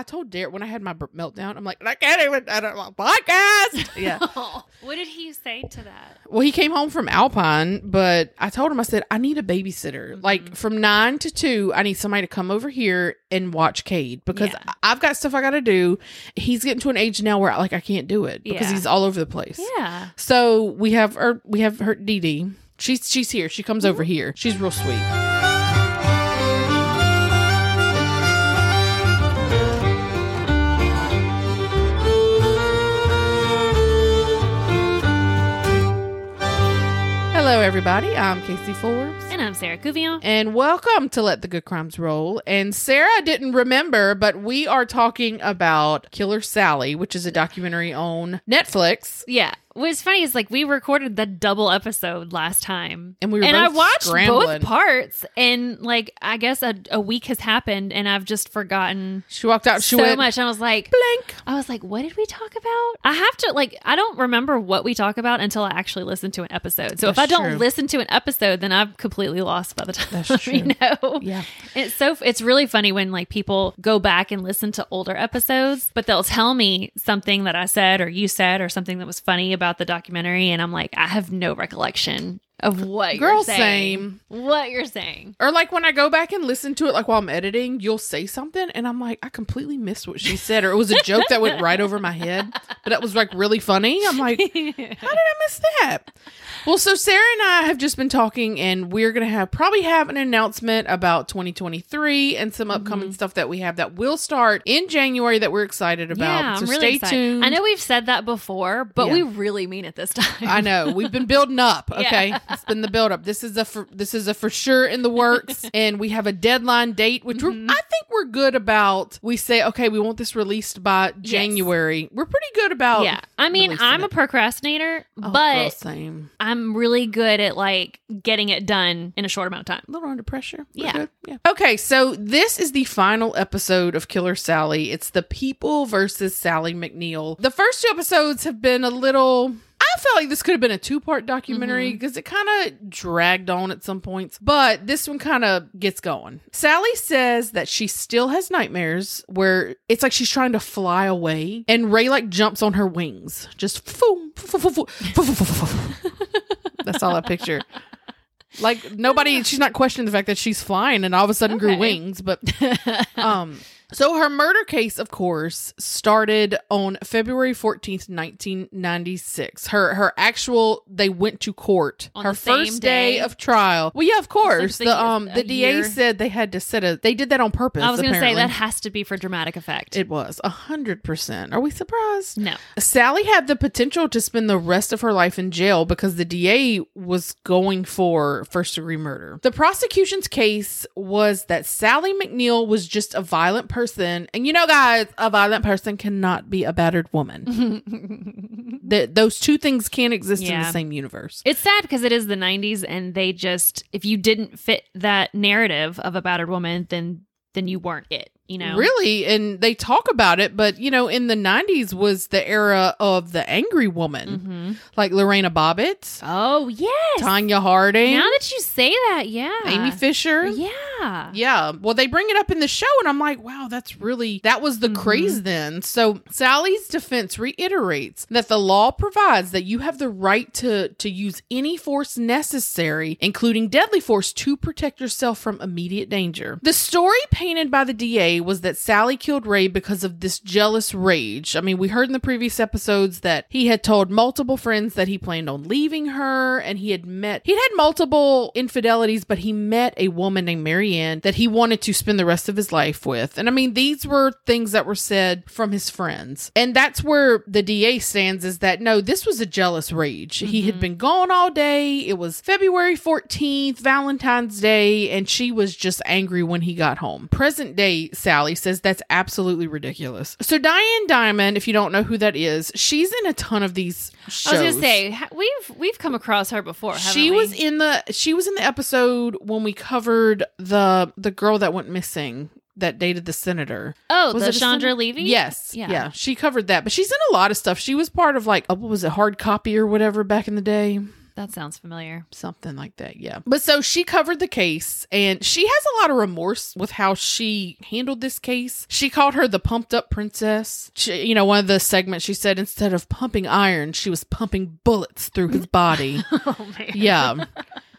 I told Derek when I had my br- meltdown, I'm like, I can't even, I don't want podcast. Yeah. what did he say to that? Well, he came home from Alpine, but I told him, I said, I need a babysitter. Mm-hmm. Like from nine to two, I need somebody to come over here and watch Cade because Yeah. I- I've got stuff I got to do. He's getting to an age now where like I can't do it because Yeah. he's all over the place. Yeah. So we have her, we have her Dee Dee. She's she's here. She comes over here. She's real sweet. Hello, everybody. I'm Casey Forbes. And I'm Sarah Cuvillon. And welcome to Let the Good Crimes Roll. And Sarah didn't remember, but we are talking about Killer Sally, which is a documentary on Netflix. Yeah. What's funny is like we recorded the double episode last time. And we were and I watched scrambling. both parts and like I guess a, a week has happened and I've just forgotten She walked out. She so went, much. I was like blank. I was like, what did we talk about? I have to like I don't remember what we talk about until I actually listen to an episode. So if I don't true. listen to an episode, then I'm completely lost by the time That's you know. Yeah. It's so it's really funny when like people go back and listen to older episodes, but they'll tell me something that I said or you said or something that was funny about the documentary and I'm like, I have no recollection of what Girl, you're saying. same. What you're saying. Or like when I go back and listen to it, like while I'm editing, you'll say something, and I'm like, I completely missed what she said, or it was a joke that went right over my head, but that was like really funny. I'm like, how did I miss that? Well, so Sarah and I have just been talking, and we're gonna have probably have an announcement about 2023 and some upcoming mm-hmm. stuff that we have that will start in January that we're excited about. yeah, so really stay excited. tuned. I know we've said that before, but Yeah. we really mean it this time. I know we've been building up. Okay, Yeah. It's been the build up. This is a for, this is a for sure in the works, and we have a deadline date, which we're, Mm-hmm. I think we're good about. We say okay, we want this released by January. We're pretty good about. yeah. I mean, I'm a procrastinator, Oh, girl, but same. I'm really good at like getting it done in a short amount of time. A little under pressure. Yeah. Yeah. Okay, so this is the final episode of Killer Sally. It's the people versus Sally McNeil. The first two episodes have been a little. I felt like this could have been a two part documentary because mm-hmm. it kind of dragged on at some points, but this one kind of gets going. Sally says that she still has nightmares where it's like she's trying to fly away, and Ray like jumps on her wings, just That's all that picture. Like nobody, she's not questioning the fact that she's flying and all of a sudden okay. grew wings, but um so her murder case, of course, started on February fourteenth, nineteen ninety six. Her her actual they went to court On her the first day, day? of trial. Well, yeah, of course. Something The um the DA year. said they had to set a. They did that on purpose. I was going to say that has to be for dramatic effect. it was a hundred percent. Are we surprised? no. Sally had the potential to spend the rest of her life in jail because the DA was going for first degree murder. The prosecution's case was that Sally McNeil was just a violent person. And you know, guys, a violent person cannot be a battered woman. That those two things can't exist in the same universe. It's sad because it is the 90s and they just if you didn't fit that narrative of a battered woman then then you weren't it, you know. Really, and they talk about it, but you know, in the '90s was the era of the angry woman, Mhm. like Lorena Bobbitt, Oh, yes. Tonya Harding, Now that you say that, yeah. Amy Fisher. Yeah. Yeah. Well, they bring it up in the show, and I'm like, wow, that's really, that was the Mm-hmm. craze then. So Sally's defense reiterates that the law provides that you have the right to, to use any force necessary, including deadly force, to protect yourself from immediate danger. The story painted by the DA was that Sally killed Ray because of this jealous rage. I mean, we heard in the previous episodes that he had told multiple friends that he planned on leaving her, and he had met, he'd had multiple infidelities, but he met a woman named Marianne that he wanted to spend the rest of his life with. And I mean, these were things that were said from his friends. And that's where the DA stands is that no, this was a jealous rage. He had mm-hmm. been gone all day. It was February 14th, Valentine's Day, and she was just angry when he got home. Present day Sally says that's absolutely ridiculous. So Diane Dimond, if you don't know who that is, she's in a ton of these shows. I was gonna say we've we've come across her before. haven't she we? was in the she was in the episode when we covered the the girl that went missing that dated the senator. oh Was the it Chandra? Levy. Yes. Yeah. Yeah. She covered that. But she's in a lot of stuff. She was part of like, oh, what was it, hard copy or whatever back in the day? That sounds familiar. something like that yeah. But so she covered the case and she has a lot of remorse with how she handled this case. She called her the pumped up princess. She, you know one of the segments she said instead of pumping iron she was pumping bullets through his body. Oh man. yeah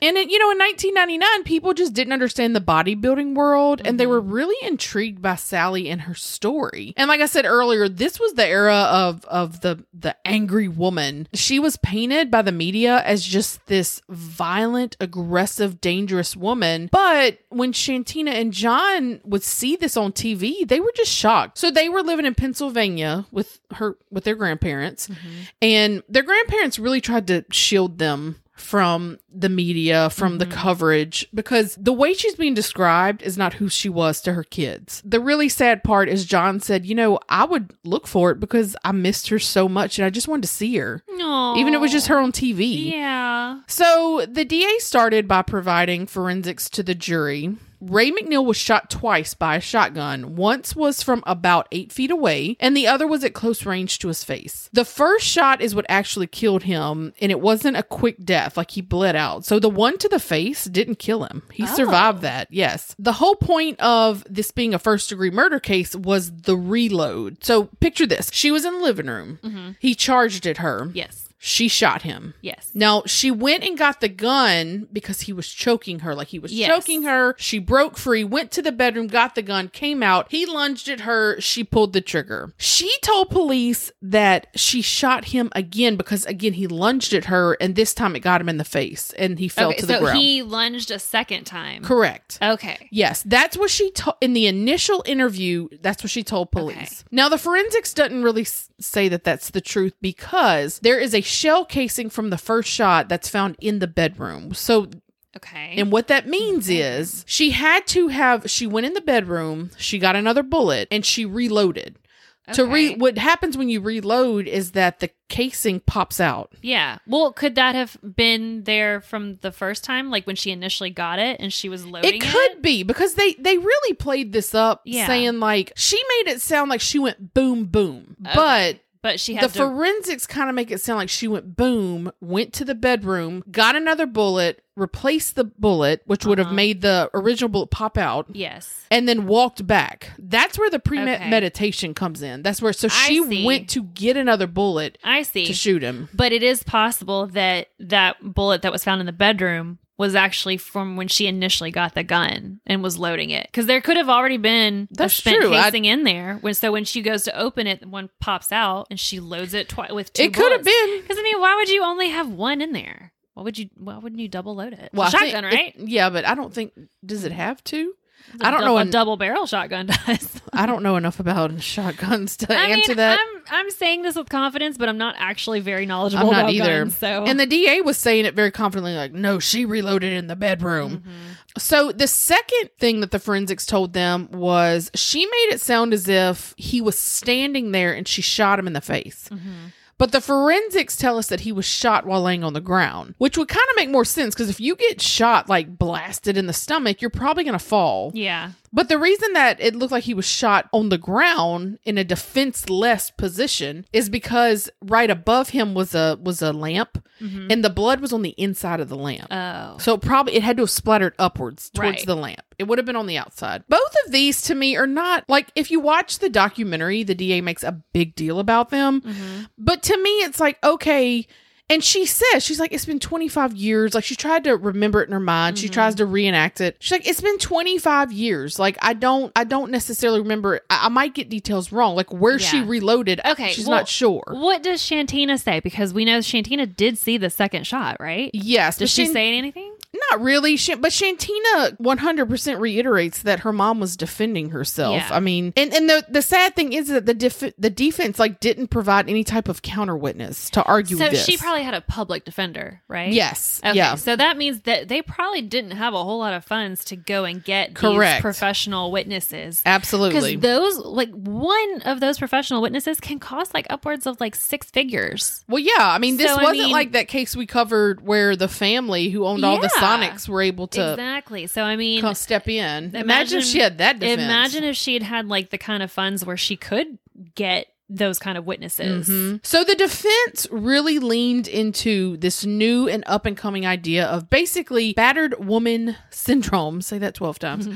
and it, you know in 1999 people just didn't understand the bodybuilding world and they mm-hmm. were really intrigued by sally and her story. And like i said earlier this was the era of of the the angry woman. She was painted by the media as just this violent aggressive dangerous woman. But when shantina and john would see this on tv they were just shocked. So they were living in pennsylvania with her with their grandparents. Mm-hmm. And their grandparents really tried to shield them from the media, from the mm-hmm. coverage, because the way she's being described is not who she was to her kids. The really sad part is John said, You know, I would look for it because I missed her so much and I just wanted to see her, Aw. even if it was just her on TV. Yeah. So the DA started by providing forensics to the jury. Ray McNeil was shot twice by a shotgun. Once was from about eight feet away, and the other was at close range to his face. The first shot is what actually killed him, and it wasn't a quick death, like he bled out. So the one to the face didn't kill him. He oh. survived that, yes. The whole point of this being a first degree murder case was the reload. So picture this she was in the living room, mm-hmm. he charged at her, Yes. She shot him. Yes. Now, she went and got the gun because he was choking her. Like he was Yes. choking her. She broke free, went to the bedroom, got the gun, came out. He lunged at her. She pulled the trigger. She told police that she shot him again because, again, he lunged at her and this time it got him in the face and he fell okay, to the so ground. he lunged a second time. Correct. Okay. Yes, that's what she told in the initial interview. That's what she told police. Now, the forensics doesn't really s- say that that's the truth because there is a shell casing from the first shot that's found in the bedroom. So, Okay. and what that means is she had to have, she went in the bedroom, she got another bullet, and she reloaded. To re, what happens when you reload is that the casing pops out. yeah. Well, could that have been there from the first time, like when she initially got it and she was loading It could be because they they really played this up, Yeah. saying like she made it sound like she went boom boom, Okay. but But she the had to. forensics kind of make it sound like she went boom, went to the bedroom, got another bullet, replaced the bullet, which would have Uh-huh. made the original bullet pop out. yes. And then walked back. That's where the Okay. premeditation comes in. That's where so she went to get another bullet I see. to shoot him. But it is possible that that bullet that was found in the bedroom was actually from when she initially got the gun and was loading it. Because there could have already been That's a spent true. I- casing in there. When so when she goes to open it, one pops out and she loads it twice with two. It could have been. Because I mean, why would you only have one in there? Why would you? Why wouldn't you double load it? Well, I shotgun, it- right? yeah, but I don't think does it have to? I don't know A en- double barrel shotgun does. I don't know enough about shotguns to I answer mean, that. I'm I'm saying this with confidence, but I'm not actually very knowledgeable I'm not about either. guns. So And the DA was saying it very confidently, like, no, she reloaded in the bedroom. Mm-hmm. So the second thing that the forensics told them was she made it sound as if he was standing there and she shot him in the face. Mm-hmm. But the forensics tell us that he was shot while laying on the ground, which would kind of make more sense because if you get shot like blasted in the stomach, you're probably going to fall. yeah, But the reason that it looked like he was shot on the ground in a defenseless position is because right above him was a was a lamp and the blood was on the inside of the lamp. oh, so probably it had to have splattered upwards towards Right. the lamp. It would have been on the outside. Both of these to me are not like if you watch the documentary, the DA makes a big deal about them. Mm-hmm. But to me, it's like, okay. And she says, she's like, it's been 25 years. Like, she tried to remember it in her mind. Mm-hmm. She tries to reenact it. She's like, it's been 25 years. Like, I don't, I don't necessarily remember. it. I, I might get details wrong. Like, where she reloaded. Okay, She's well, not sure. What does Shantina say? Because we know Shantina did see the second shot, right? Yes. Does she Shan- say anything? Not really. But Shantina 100% reiterates that her mom was defending herself. Yeah. I mean, and, and the, the sad thing is that the, def- the defense, like, didn't provide any type of counter witness to argue So this. she probably had a public defender, right? Yes. Okay, Yeah. so that means that they probably didn't have a whole lot of funds to go and get Correct. these professional witnesses. Absolutely. Because those, like, one of those professional witnesses can cost like upwards of like six figures. Well, yeah. I mean, this So, wasn't mean- like that case we covered where the family who owned all the Yeah. Sonics were able to exactly. So I mean, come step in. Imagine, if she had that defense. Imagine if she had had like the kind of funds where she could get those kind of witnesses. Mhm. So the defense really leaned into this new and up and coming idea of basically battered woman syndrome. Say that 12 times.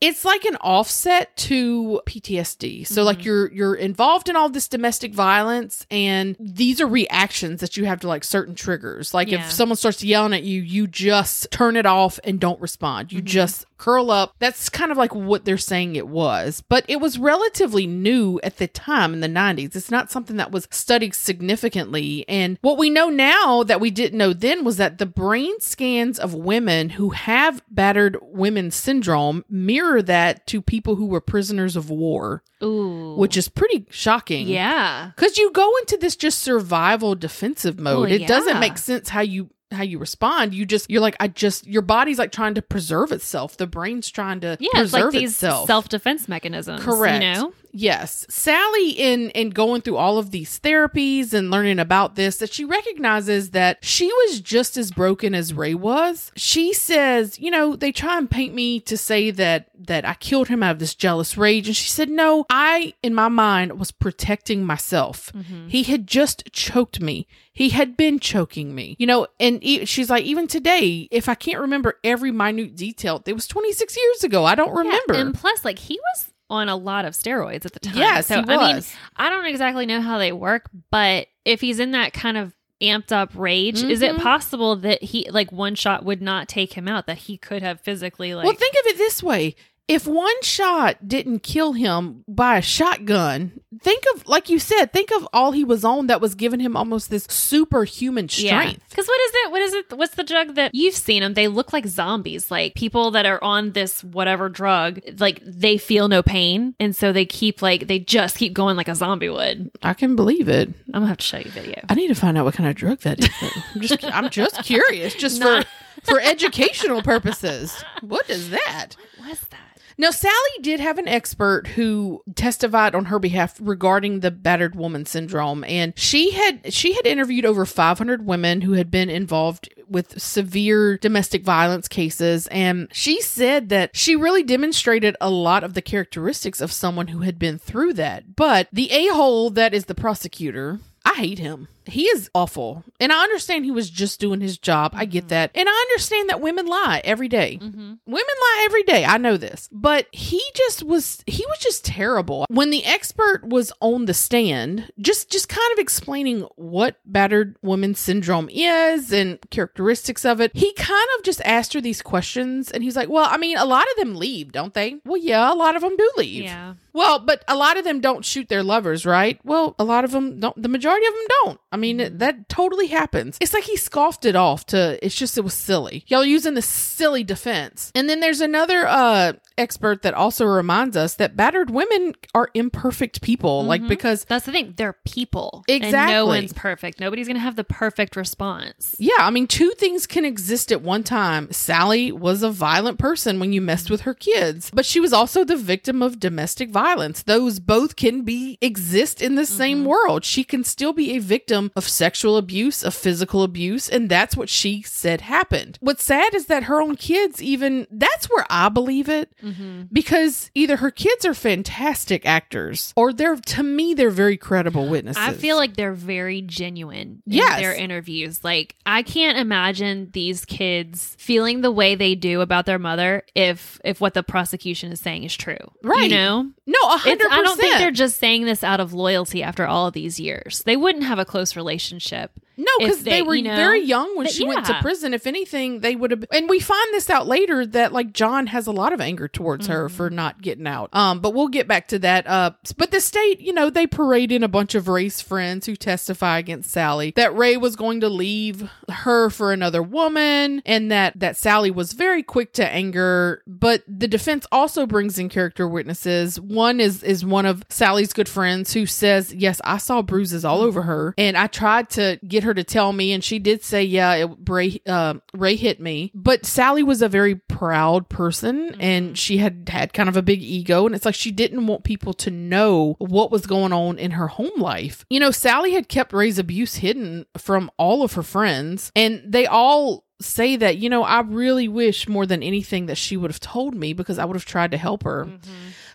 It's like an offset to PTSD. So like Mhm. you're you're involved in all this domestic violence and these are reactions that you have to like certain triggers. Like Yeah. if someone starts yelling at you, you just turn it off and don't respond. You Mhm. just curl up. That's kind of like what they're saying it was. But it was relatively new at the time in the 90s. It's not something that was studied significantly. And what we know now that we didn't know then was that the brain scans of women who have battered women syndrome mirror that to people who were prisoners of war, Ooh. which is pretty shocking. yeah. Because you go into this just survival defensive mode. Well, it doesn't make sense how you how you respond. You just you're like, I just your body's like trying to preserve itself. The brain's trying to Yeah, it's preserve like these itself. self defense mechanisms. Correct. You know? Yes. Sally in in going through all of these therapies and learning about this that she recognizes that she was just as broken as Ray was. She says, you know, they try and paint me to say that that I killed him out of this jealous rage and she said, "No, I in my mind was protecting myself. Mm-hmm. He had just choked me. He had been choking me. You know, and e- she's like even today, if I can't remember every minute detail, it was 26 years ago. I don't remember. And plus, like he was on a lot of steroids at the time. Yes, so he I mean. I don't exactly know how they work, but if he's in that kind of amped up rage, is it Mhm. possible that he like one shot would not take him out? That he could have physically like well, think of it this way. If one shot didn't kill him by a shotgun, think of, like you said, think of all he was on that was giving him almost this superhuman strength. Because what is it? What is it? What's the drug that you've seen them? They look like zombies, like people that are on this whatever drug. Like they feel no pain, and so they keep like they just keep going like a zombie would. I can believe it. I'm gonna have to show you a video. I need to find out what kind of drug that is. I'm just, I'm just curious, just Not- for for educational purposes. What is that? What's that? Now, Sally did have an expert who testified on her behalf regarding the battered woman syndrome, and she had she had interviewed over 500 women who had been involved with severe domestic violence cases, and she said that she really demonstrated a lot of the characteristics of someone who had been through that. But the a hole that is the prosecutor, I hate him. He is awful. And I understand he was just doing his job. I get that. And I understand that women lie every day. Mm-hmm. Women lie every day. I know this. But he just was he was just terrible. When the expert was on the stand, just just kind of explaining what battered woman syndrome is and characteristics of it, he kind of just asked her these questions and he's like, "Well, I mean, a lot of them leave, don't they?" Well, yeah, a lot of them do leave. Yeah. Well, but a lot of them don't shoot their lovers, right? Well, a lot of them don't. The majority of them don't. I mean, that totally happens. It's like he scoffed it off to, it's just, it was silly. Y'all using the silly defense. And then there's another uh expert that also reminds us that battered women are imperfect people. Like, Mhm. because, That's the thing. They're people. And Exactly. no one's perfect. Nobody's going to have the perfect response. yeah, I mean, two things can exist at one time. Sally was a violent person when you messed with her kids, but she was also the victim of domestic violence. Those both can be exist in the same world. She can still be a victim of sexual abuse, of physical abuse, and that's what she said happened. What's sad is that her own kids even that's where I believe it Mm-hmm. Mm-hmm. because either her kids are fantastic actors or they're to me they're very credible witnesses. I feel like they're very genuine in Yes. their interviews. Like I can't imagine these kids feeling the way they do about their mother if if what the prosecution is saying is true. Right. You know? no, a It's, hundred I don't think they're just saying this out of loyalty after all of these years. They wouldn't have a close relationship. No, because they, they- were you know, very young when she went to prison. If anything, they would have. And we find this out later that like John has a lot of anger towards her Mm-hmm. for not getting out. Um, but we'll get back to that. Uh, but the state, you know, they parade in a bunch of Ray's friends who testify against Sally that Ray was going to leave her for another woman, and that that Sally was very quick to anger. But the defense also brings in character witnesses. One is is one of Sally's good friends who says, "Yes, I saw bruises all over her, and I tried to get her to tell me, and she did say, yeah, it, Ray uh, Ray hit me." But Sally was a very proud person, and she had had kind of a big ego, and it's like she didn't want people to know what was going on in her home life. You know, Sally had kept Ray's abuse hidden from all of her friends, and they all say that, you know, I really wish more than anything that she would have told me because I would have tried to help her.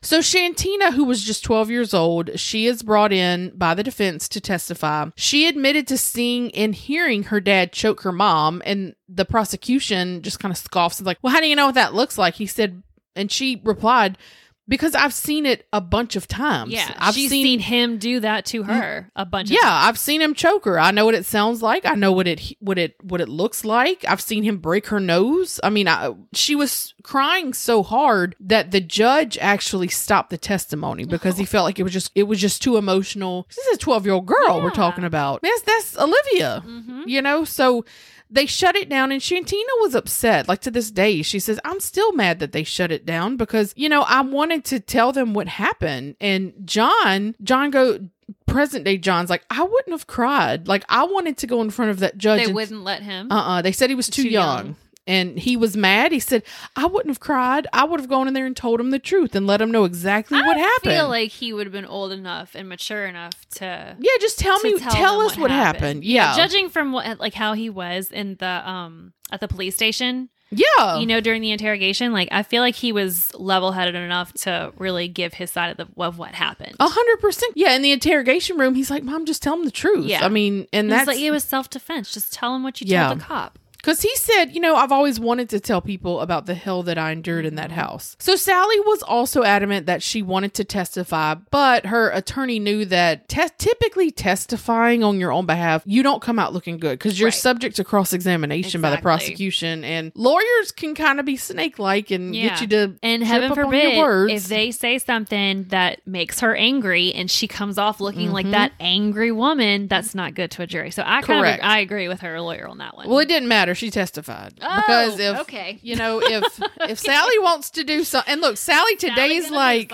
So Shantina, who was just 12 years old, she is brought in by the defense to testify. She admitted to seeing and hearing her dad choke her mom, and the prosecution just kind of scoffs and like, "Well, how do you know what that looks like?" He said, and she replied, "Because I've seen it a bunch of times. Yeah, I've she's seen, him do that to her a bunch of yeah, I've seen him choke her. I know what it sounds like. I know what it what it what it looks like. I've seen him break her nose. I mean, I, she was crying so hard that the judge actually stopped the testimony because he felt like it was just it was just too emotional. This is a 12-year-old girl we're talking about. Yes, that's Olivia. Mhm. You know, so they shut it down and Shantina was upset. Like to this day, she says, I'm still mad that they shut it down because, you know, I wanted to tell them what happened. And John, John go present day John's like, I wouldn't have cried. Like I wanted to go in front of that judge. They and- wouldn't let him. uh-uh. They said he was too, Too young. young. And he was mad. He said, I wouldn't have cried. I would have gone in there and told him the truth and let him know exactly what happened." I feel like he would have been old enough and mature enough to yeah, just tell me, tell, them us what happened. Yeah. judging from what like how he was in the um at the police station, yeah. you know, during the interrogation, like I feel like he was level headed enough to really give his side of the of what happened. A hundred percent. Yeah, in the interrogation room, he's like, "Mom, just tell him the truth." Yeah. I mean, and that's like it was self defense. Just tell him what you Yeah. told the cop. Because he said, "You know, I've always wanted to tell people about the hell that I endured in that house." So Sally was also adamant that she wanted to testify, but her attorney knew that te- typically testifying on your own behalf, you don't come out looking good because you're Right. subject to cross examination by the prosecution, and lawyers can kind of be snake like and get you to And trip heaven up on your forbid words. if they say something that makes her angry and she comes off looking like Mhm. that angry woman, that's not good to a jury. So I kind of I agree with her lawyer on that one. Well, it didn't matter. She testified Oh, because if okay. you know if if Sally wants to do something, and look, Sally today's like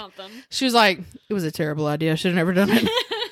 she was like it was a terrible idea. I should have never done it.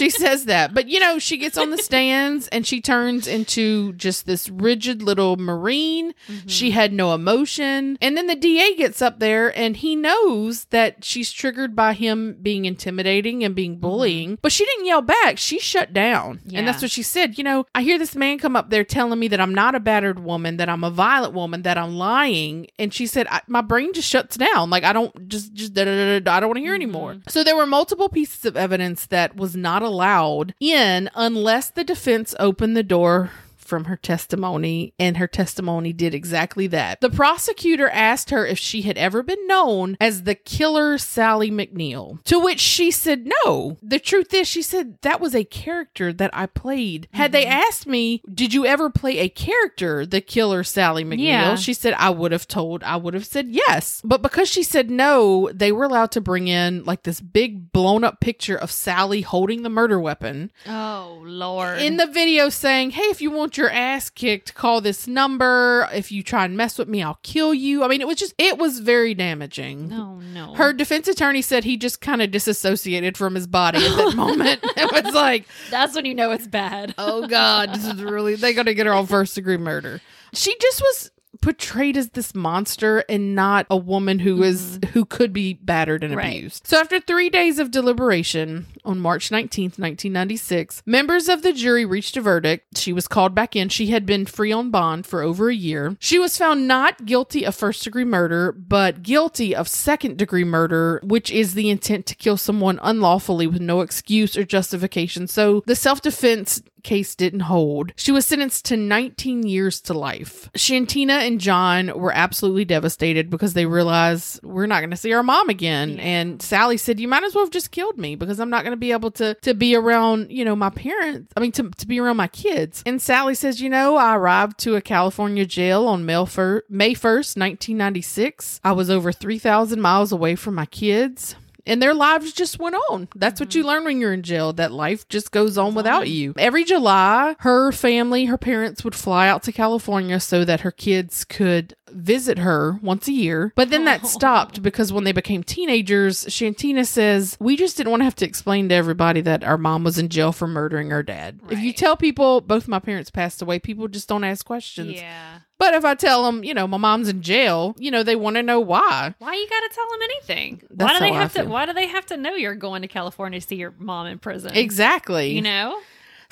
she says that, but you know she gets on the stands and she turns into just this rigid little marine. Mm-hmm. She had no emotion, and then the DA gets up there and he knows that she's triggered by him being intimidating and being bullying, but she didn't yell back. She shut down, Mm-hmm. Yeah. and that's what she said. You know, I hear this man come up there telling me that I'm not a battered woman, that I'm a violent woman, that I'm lying, and she said I, my brain just shuts down. Like I don't just just da, da, da, da, I don't want to hear anymore. So there were multiple pieces of evidence that was not allowed in unless the defense opened the door from her testimony, and her testimony did exactly that. The prosecutor asked her if she had ever been known as the killer Sally McNeil, to which she said no. The truth is, she said that was a character that I played. Had they mm-hmm. asked me, Did you ever play a character, the killer Sally McNeil? Yeah. She said, I would have told, I would have said yes. But because she said no, they were allowed to bring in like this big blown up picture of Sally holding the murder weapon Oh Lord. in the video saying, Hey, if you want your ass kicked, call this number. If you try and mess with me, I'll kill you. I mean, it was just, it was very damaging. no, no. Her defense attorney said he just kind of disassociated from his body at that moment. It was like, That's when you know it's bad. oh God, this is really, they got to get her on first degree murder. She just was portrayed as this monster and not a woman who is mm-hmm. who could be battered and Right. abused. So after 3 days of deliberation on March 19th, 1996, members of the jury reached a verdict. She was called back in. She had been free on bond for over a year. She was found not guilty of first degree murder, but guilty of second degree murder, which is the intent to kill someone unlawfully with no excuse or justification. So the self defense case didn't hold. She was sentenced to 19 years to life. Shantina and John were absolutely devastated because they realized we're not going to see our mom again. And Sally said, "You might as well have just killed me because I'm not going to be able to to be around, you know, my parents. I mean, to to be around my kids." And Sally says, "You know, I arrived to a California jail on May 1st, 1996. I was over 3,000 miles away from my kids." And their lives just went on. That's what you mm-hmm. learn when you're in jail that life just goes on without you. Every July, her family, her parents would fly out to California so that her kids could visit her once a year. But then that stopped because when they became teenagers, Shantina says, We just didn't want to have to explain to everybody that our mom was in jail for murdering her dad. If you tell people both my parents passed away, people just don't ask questions. Yeah. But if I tell them, you know, my mom's in jail, you know, they want to know why. Why you gotta tell them anything? That's why do they have to? Why do they have to know you're going to California to see your mom in prison? Exactly. You know.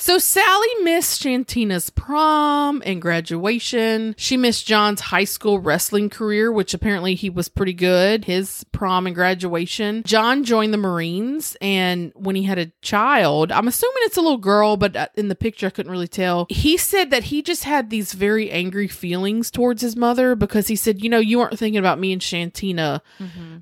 So Sally missed Shantina's prom and graduation. She missed John's high school wrestling career, which apparently he was pretty good, his prom and graduation. John joined the Marines, and when he had a child, I'm assuming it's a little girl, but uh, in the picture I couldn't really tell. He said that he just had these very angry feelings towards his mother because he said, You know, you weren't thinking about me and Shantina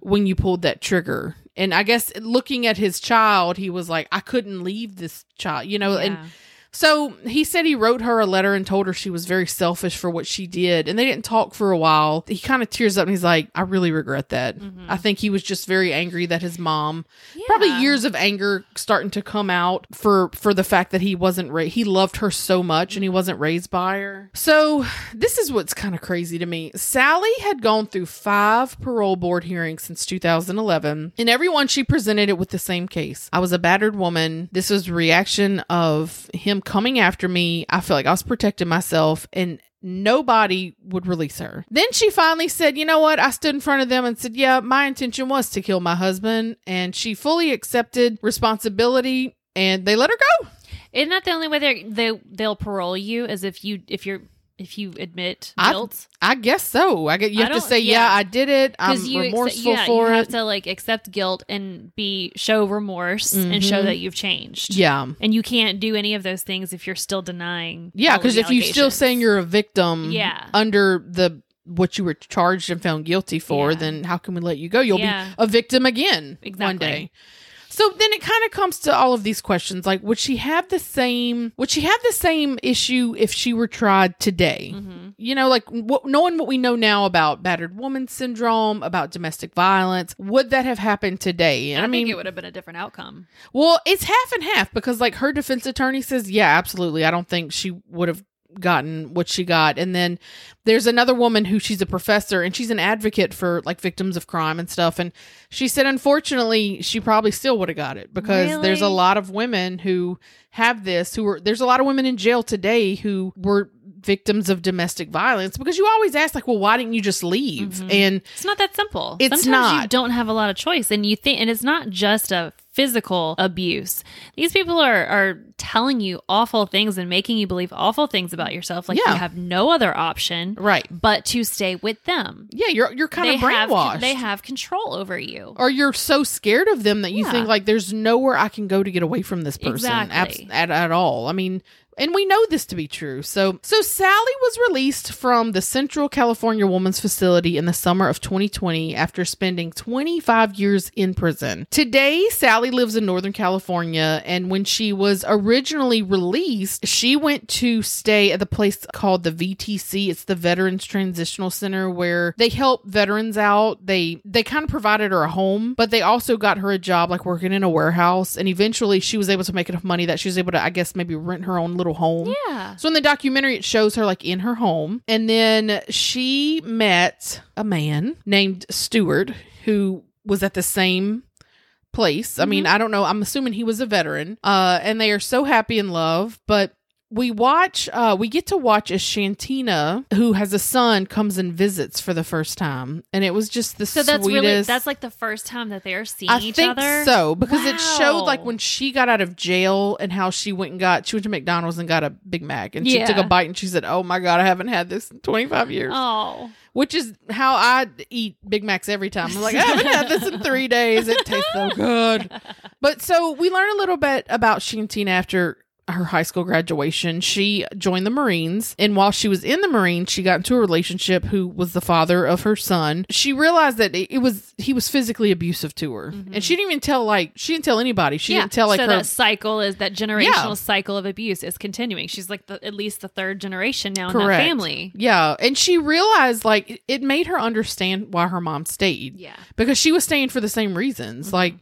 when you pulled that trigger. And I guess looking at his child, he was like, I couldn't leave this child, you know, and Yeah. So he said he wrote her a letter and told her she was very selfish for what she did. And they didn't talk for a while. He kind of tears up and he's like, I really regret that. Mm-hmm. I think he was just very angry that his mom, probably years of anger starting to come out for for the fact that he wasn't ra- he loved her so much and he mm-hmm. wasn't raised by her. So this is what's kind of crazy to me. Sally had gone through five parole board hearings since 2011, and every one she presented it with the same case. I was a battered woman. This was reaction of him coming after me. I feel like I was protecting myself and nobody would release her. Then she finally said, You know what? I stood in front of them and said, Yeah, my intention was to kill my husband. And she fully accepted responsibility and they let her go. Isn't that the only way they they they'll parole you? Is if you if you're if you admit I- guilt? I guess so. I get you I have to say, yeah. yeah. I did it. I'm you remorseful yeah, for you it. have to like accept guilt and be show remorse and show Mhm. that you've changed. yeah. And you can't do any of those things if you're still denying. Yeah, because if you're still saying you're a victim Yeah. under the what you were charged and found guilty for, Yeah. then how can we let you go? You'll be a victim again one Exactly. day. So then it kind of comes to all of these questions like would she have the same would she have the same issue if she were tried today? Mhm. You know, like what, knowing what we know now about battered woman syndrome, about domestic violence, would that have happened today? And I, I, mean, think it would have been a different outcome. well, it's half and half because like her defense attorney says, yeah, absolutely. I don't think she would have gotten what she got. And then there's another woman who she's a professor and she's an advocate for like victims of crime and stuff. And she said, unfortunately, she probably still would have got it because there's a lot of women who have this who are there's a lot of women in jail today who were victims of domestic violence because you always ask like well why didn't you just leave Mhm. and It's not that simple. It's Sometimes you don't have a lot of choice, and you think, and it's not just a physical abuse. These people are are telling you awful things and making you believe awful things about yourself, like Yeah. you have no other option right but to stay with them. yeah you're you're kind they of brainwashed have they have control over you. or you're so scared of them that you Yeah. think like there's nowhere I can go to get away from this person Exactly. at, at all. I mean, and we know this to be true. So, so Sally was released from the Central California Women's Facility in the summer of 2020 after spending 25 years in prison. Today, Sally lives in Northern California, and when she was originally released, she went to stay at the place called the VTC. It's the Veterans Transitional Center where they help veterans out. They they kind of provided her a home, but they also got her a job like working in a warehouse. And eventually, she was able to make enough money that she was able to, I guess, maybe rent her own little home. Yeah. So in the documentary, it shows her like in her home, and then she met a man named Stewart who was at the same place. I mean, I don't know. I'm assuming he was a veteran. Uh, and they are so happy in love, but. We watch, uh, we get to watch as Shantina, who has a son, comes and visits for the first time. And it was just the So that's sweetest. really that's like the first time that they are seeing I each think other. so because it showed like when she got out of jail and how she went and got she went to McDonald's and got a Big Mac and she Yeah. took a bite and she said, "Oh my god, I haven't had this in 25 years." Oh. Which is how I eat Big Macs every time. I'm like, I haven't had this in three days. It tastes so good. But so we learn a little bit about Shantina after her high school graduation. She joined the Marines, and while she was in the Marines, she got into a relationship who was the father of her son. She realized that it, was he was physically abusive to her, mm-hmm. and she didn't even tell like she didn't tell anybody. She didn't tell like so her. that cycle is that generational Yeah. cycle of abuse is continuing. She's like the, at least the third generation now in Correct. that family. Yeah, and she realized like it made her understand why her mom stayed. Yeah. because she was staying for the same reasons. Mm-hmm. Like,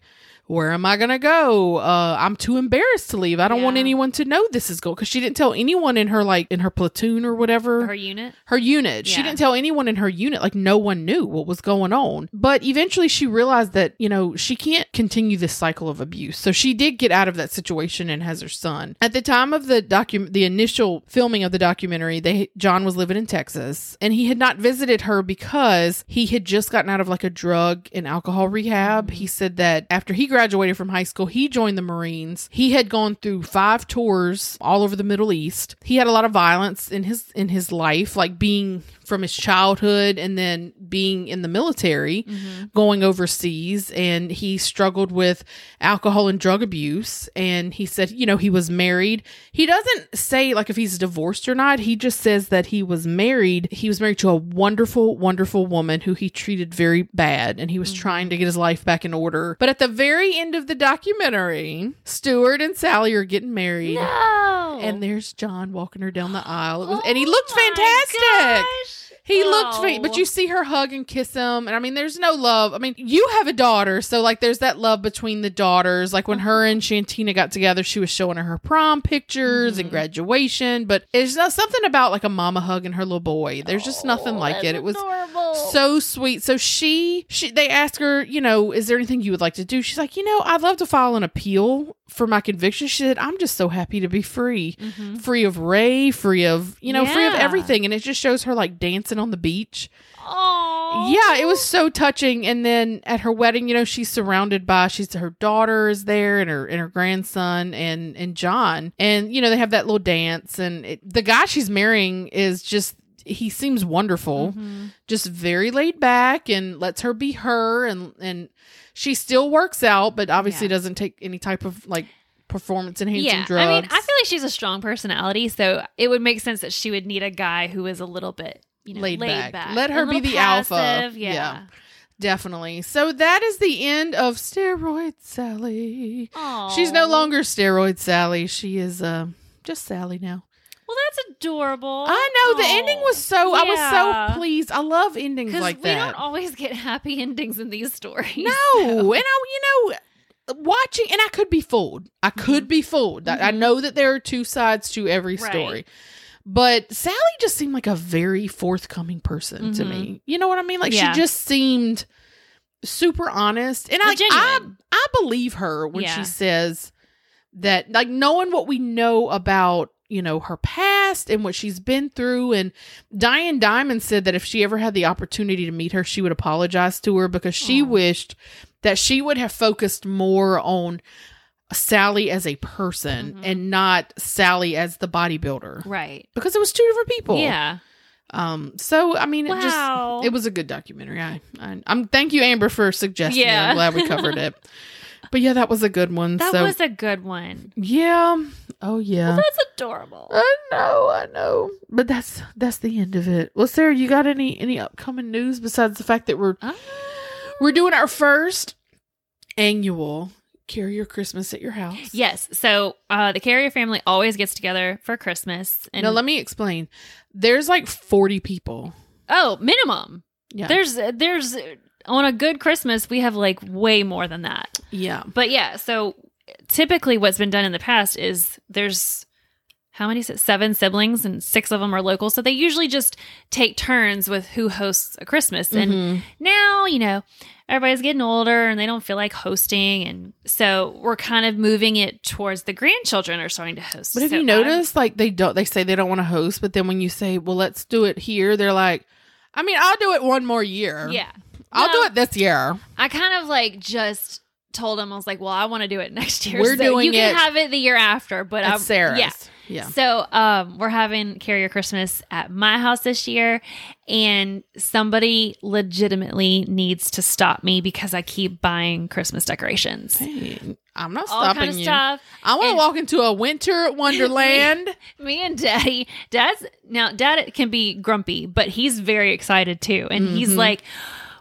where am I gonna go? Uh, I'm too embarrassed to leave. I don't want anyone to know this is going because she didn't tell anyone in her like in her platoon or whatever. Her unit. Her, unit. unit. She didn't tell anyone in her unit. Like no one knew what was going on. But eventually, she realized that you know she can't continue this cycle of abuse. So she did get out of that situation and has her son. At the time of the docu, the initial filming of the documentary, they John was living in Texas and he had not visited her because he had just gotten out of like a drug and alcohol rehab. He said that after he graduated from high school, he joined the Marines. He had gone through five tours all over the Middle East. He had a lot of violence in his in his life, like being from his childhood and then being in the military, Mm-hmm. going overseas, and he struggled with alcohol and drug abuse. And he said, you know, he was married. He doesn't say like if he's divorced or not. He just says that he was married. He was married to a wonderful, wonderful woman who he treated very bad, and he was trying to get his life back in order. But at the very end of the documentary, Stuart and Sally are getting married. No. And there's John walking her down the aisle. It was, and he Oh looked fantastic. gosh. He looked fa- Oh. but you see her hug and kiss him, and I mean, there's no love. I mean, you have a daughter, so like, there's that love between the daughters. Like when her and Shantina got together, she was showing her her prom pictures and Mhm. graduation. But it's not something about like a mama hugging her little boy. There's just nothing Oh, like it. It was adorable. so sweet. So she, she, they ask her, you know, is there anything you would like to do? She's like, you know, I'd love to file an appeal for my conviction. She said, I'm just so happy to be free Mhm. free of Ray, free of, you know, free of everything. And it just shows her like dancing on the beach. Aw. Yeah, it was so touching. And then at her wedding, you know, she's surrounded by she's her daughter is there and her and her grandson and and John. And you know, they have that little dance and it, the guy she's marrying is just he seems wonderful Mhm. just very laid back and lets her be her and and she still works out but obviously Yeah. doesn't take any type of like performance enhancing Yeah, drugs I mean, I feel like she's a strong personality, so it would make sense that she would need a guy who is a little bit, you know, Laid laid, back. Let her be the alpha. Yeah. Yeah. definitely so that is the end of steroid sally Aw. she's no longer steroid sally she is uh just sally now Well, that's adorable. i know the ending was so i was so pleased i love endings because like we that don't always get happy endings in these stories. No, so- and I, you know, watching, and I could be fooled. I could be fooled. I, I know that there are two sides to every Right. story, but Sally just seemed like a very forthcoming person to Mhm. me. You know what I mean? Like Yeah. she just seemed super honest, and I, I. I believe her when Yeah. she says that, like knowing what we know about. You know, her past and what she's been through. And Diane Dimond said that if she ever had the opportunity to meet her, she would apologize to her because she Aw. wished that she would have focused more on Sally as a person Mhm. and not Sally as the bodybuilder right. because it was two different people. Yeah. Um. So I mean, it just it was a good documentary. I, I I'm thank you Amber for suggesting. it. Yeah. I'm glad we covered it. But yeah, that was a good one. That so was a good one. yeah. Oh yeah. Well, that's adorable. I know, I know. But that's that's the end of it. Well, Sarah, you got any any upcoming news besides the fact that we're Ah. we're doing our first annual carrier Christmas at your house? Yes. So uh, the Carrier family always gets together for Christmas. And now let me explain. There's like 40 people. oh, minimum. Yeah. There's there's on a good Christmas we have like way more than that. yeah. But yeah, so typically what's been done in the past is there's how many seven siblings and six of them are local so they usually just take turns with who hosts a christmas and Mhm. now you know everybody's getting older and they don't feel like hosting and so we're kind of moving it towards the grandchildren are starting to host But have So you I'm- noticed like they don't they say they don't want to host, but then when you say, "Well, let's do it here," they're like, "I mean, I'll do it one more year. yeah I'll No. do it this year." i kind of like just told them i was like well i want to do it next year We're so doing you can it have it the year after but i'm Sarah's. yeah Yeah. So um, we're having Carrier Christmas at my house this year, and somebody legitimately needs to stop me because I keep buying Christmas decorations. Hey, I'm not All stopping kind of you. stuff. I want to walk into a winter wonderland. Me and Daddy, Dad's now Dad can be grumpy, but he's very excited too, and he's Mhm. like.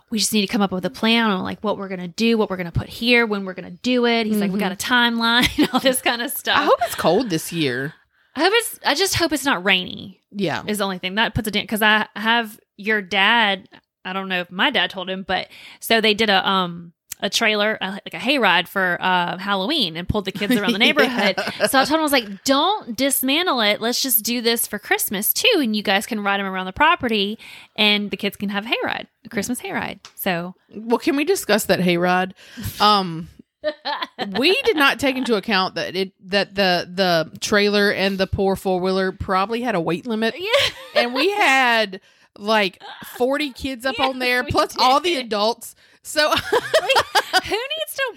We just need to come up with a plan on like what we're gonna do, what we're gonna put here, when we're gonna do it. He's like, we Mhm. got a timeline, all this kind of stuff. I hope it's cold this year. I hope it's. I just hope it's not rainy. Yeah. is the only thing that puts a dent because I have your dad. I don't know if my dad told him, but so they did a um a trailer uh, like a hayride for uh Halloween and pulled the kids around the neighborhood. Yeah. So I told him I was like, don't dismantle it. Let's just do this for Christmas too, and you guys can ride them around the property, and the kids can have a hayride, a Christmas hayride. So Well, can we discuss that hayride? Um, we did not take into account that it that the the trailer and the poor four wheeler probably had a weight limit, yeah, and we had like forty kids up Yes, on there, plus all the adults. So Who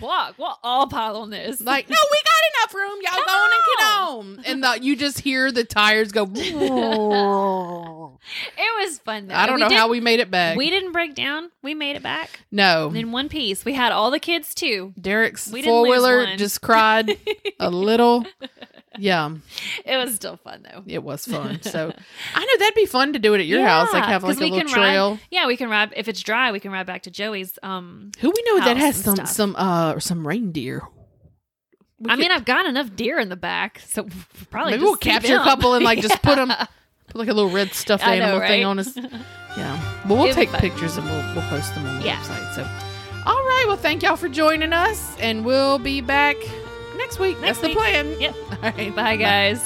walk? We'll all pile on this. like, no, we got enough room. Y'all Come go on and get on. And the, you just hear the tires go. it was fun though. I don't We know how we made it back. we didn't break down. We made it back no. in one piece. We had all the kids too. Derek's We didn't lose four wheeler just cried a little. Yeah, It was still fun though. it was fun. So I know that'd be fun to do it at your house, like have like a little trail. Ride, yeah, we can ride if it's dry. We can ride back to Joey's. Um, Who we know that has some stuff. some uh some reindeer. We I could- mean, I've got enough deer in the back, so probably maybe just we'll capture a couple and like just put them, put like a little red stuffed I know, animal thing on us. Yeah, but we'll It'd take pictures and we'll we'll post them on the Yeah. website. So, all right, well, thank y'all for joining us, and we'll be back next week. Next That's week. the plan. Yep. All right, Bye, guys.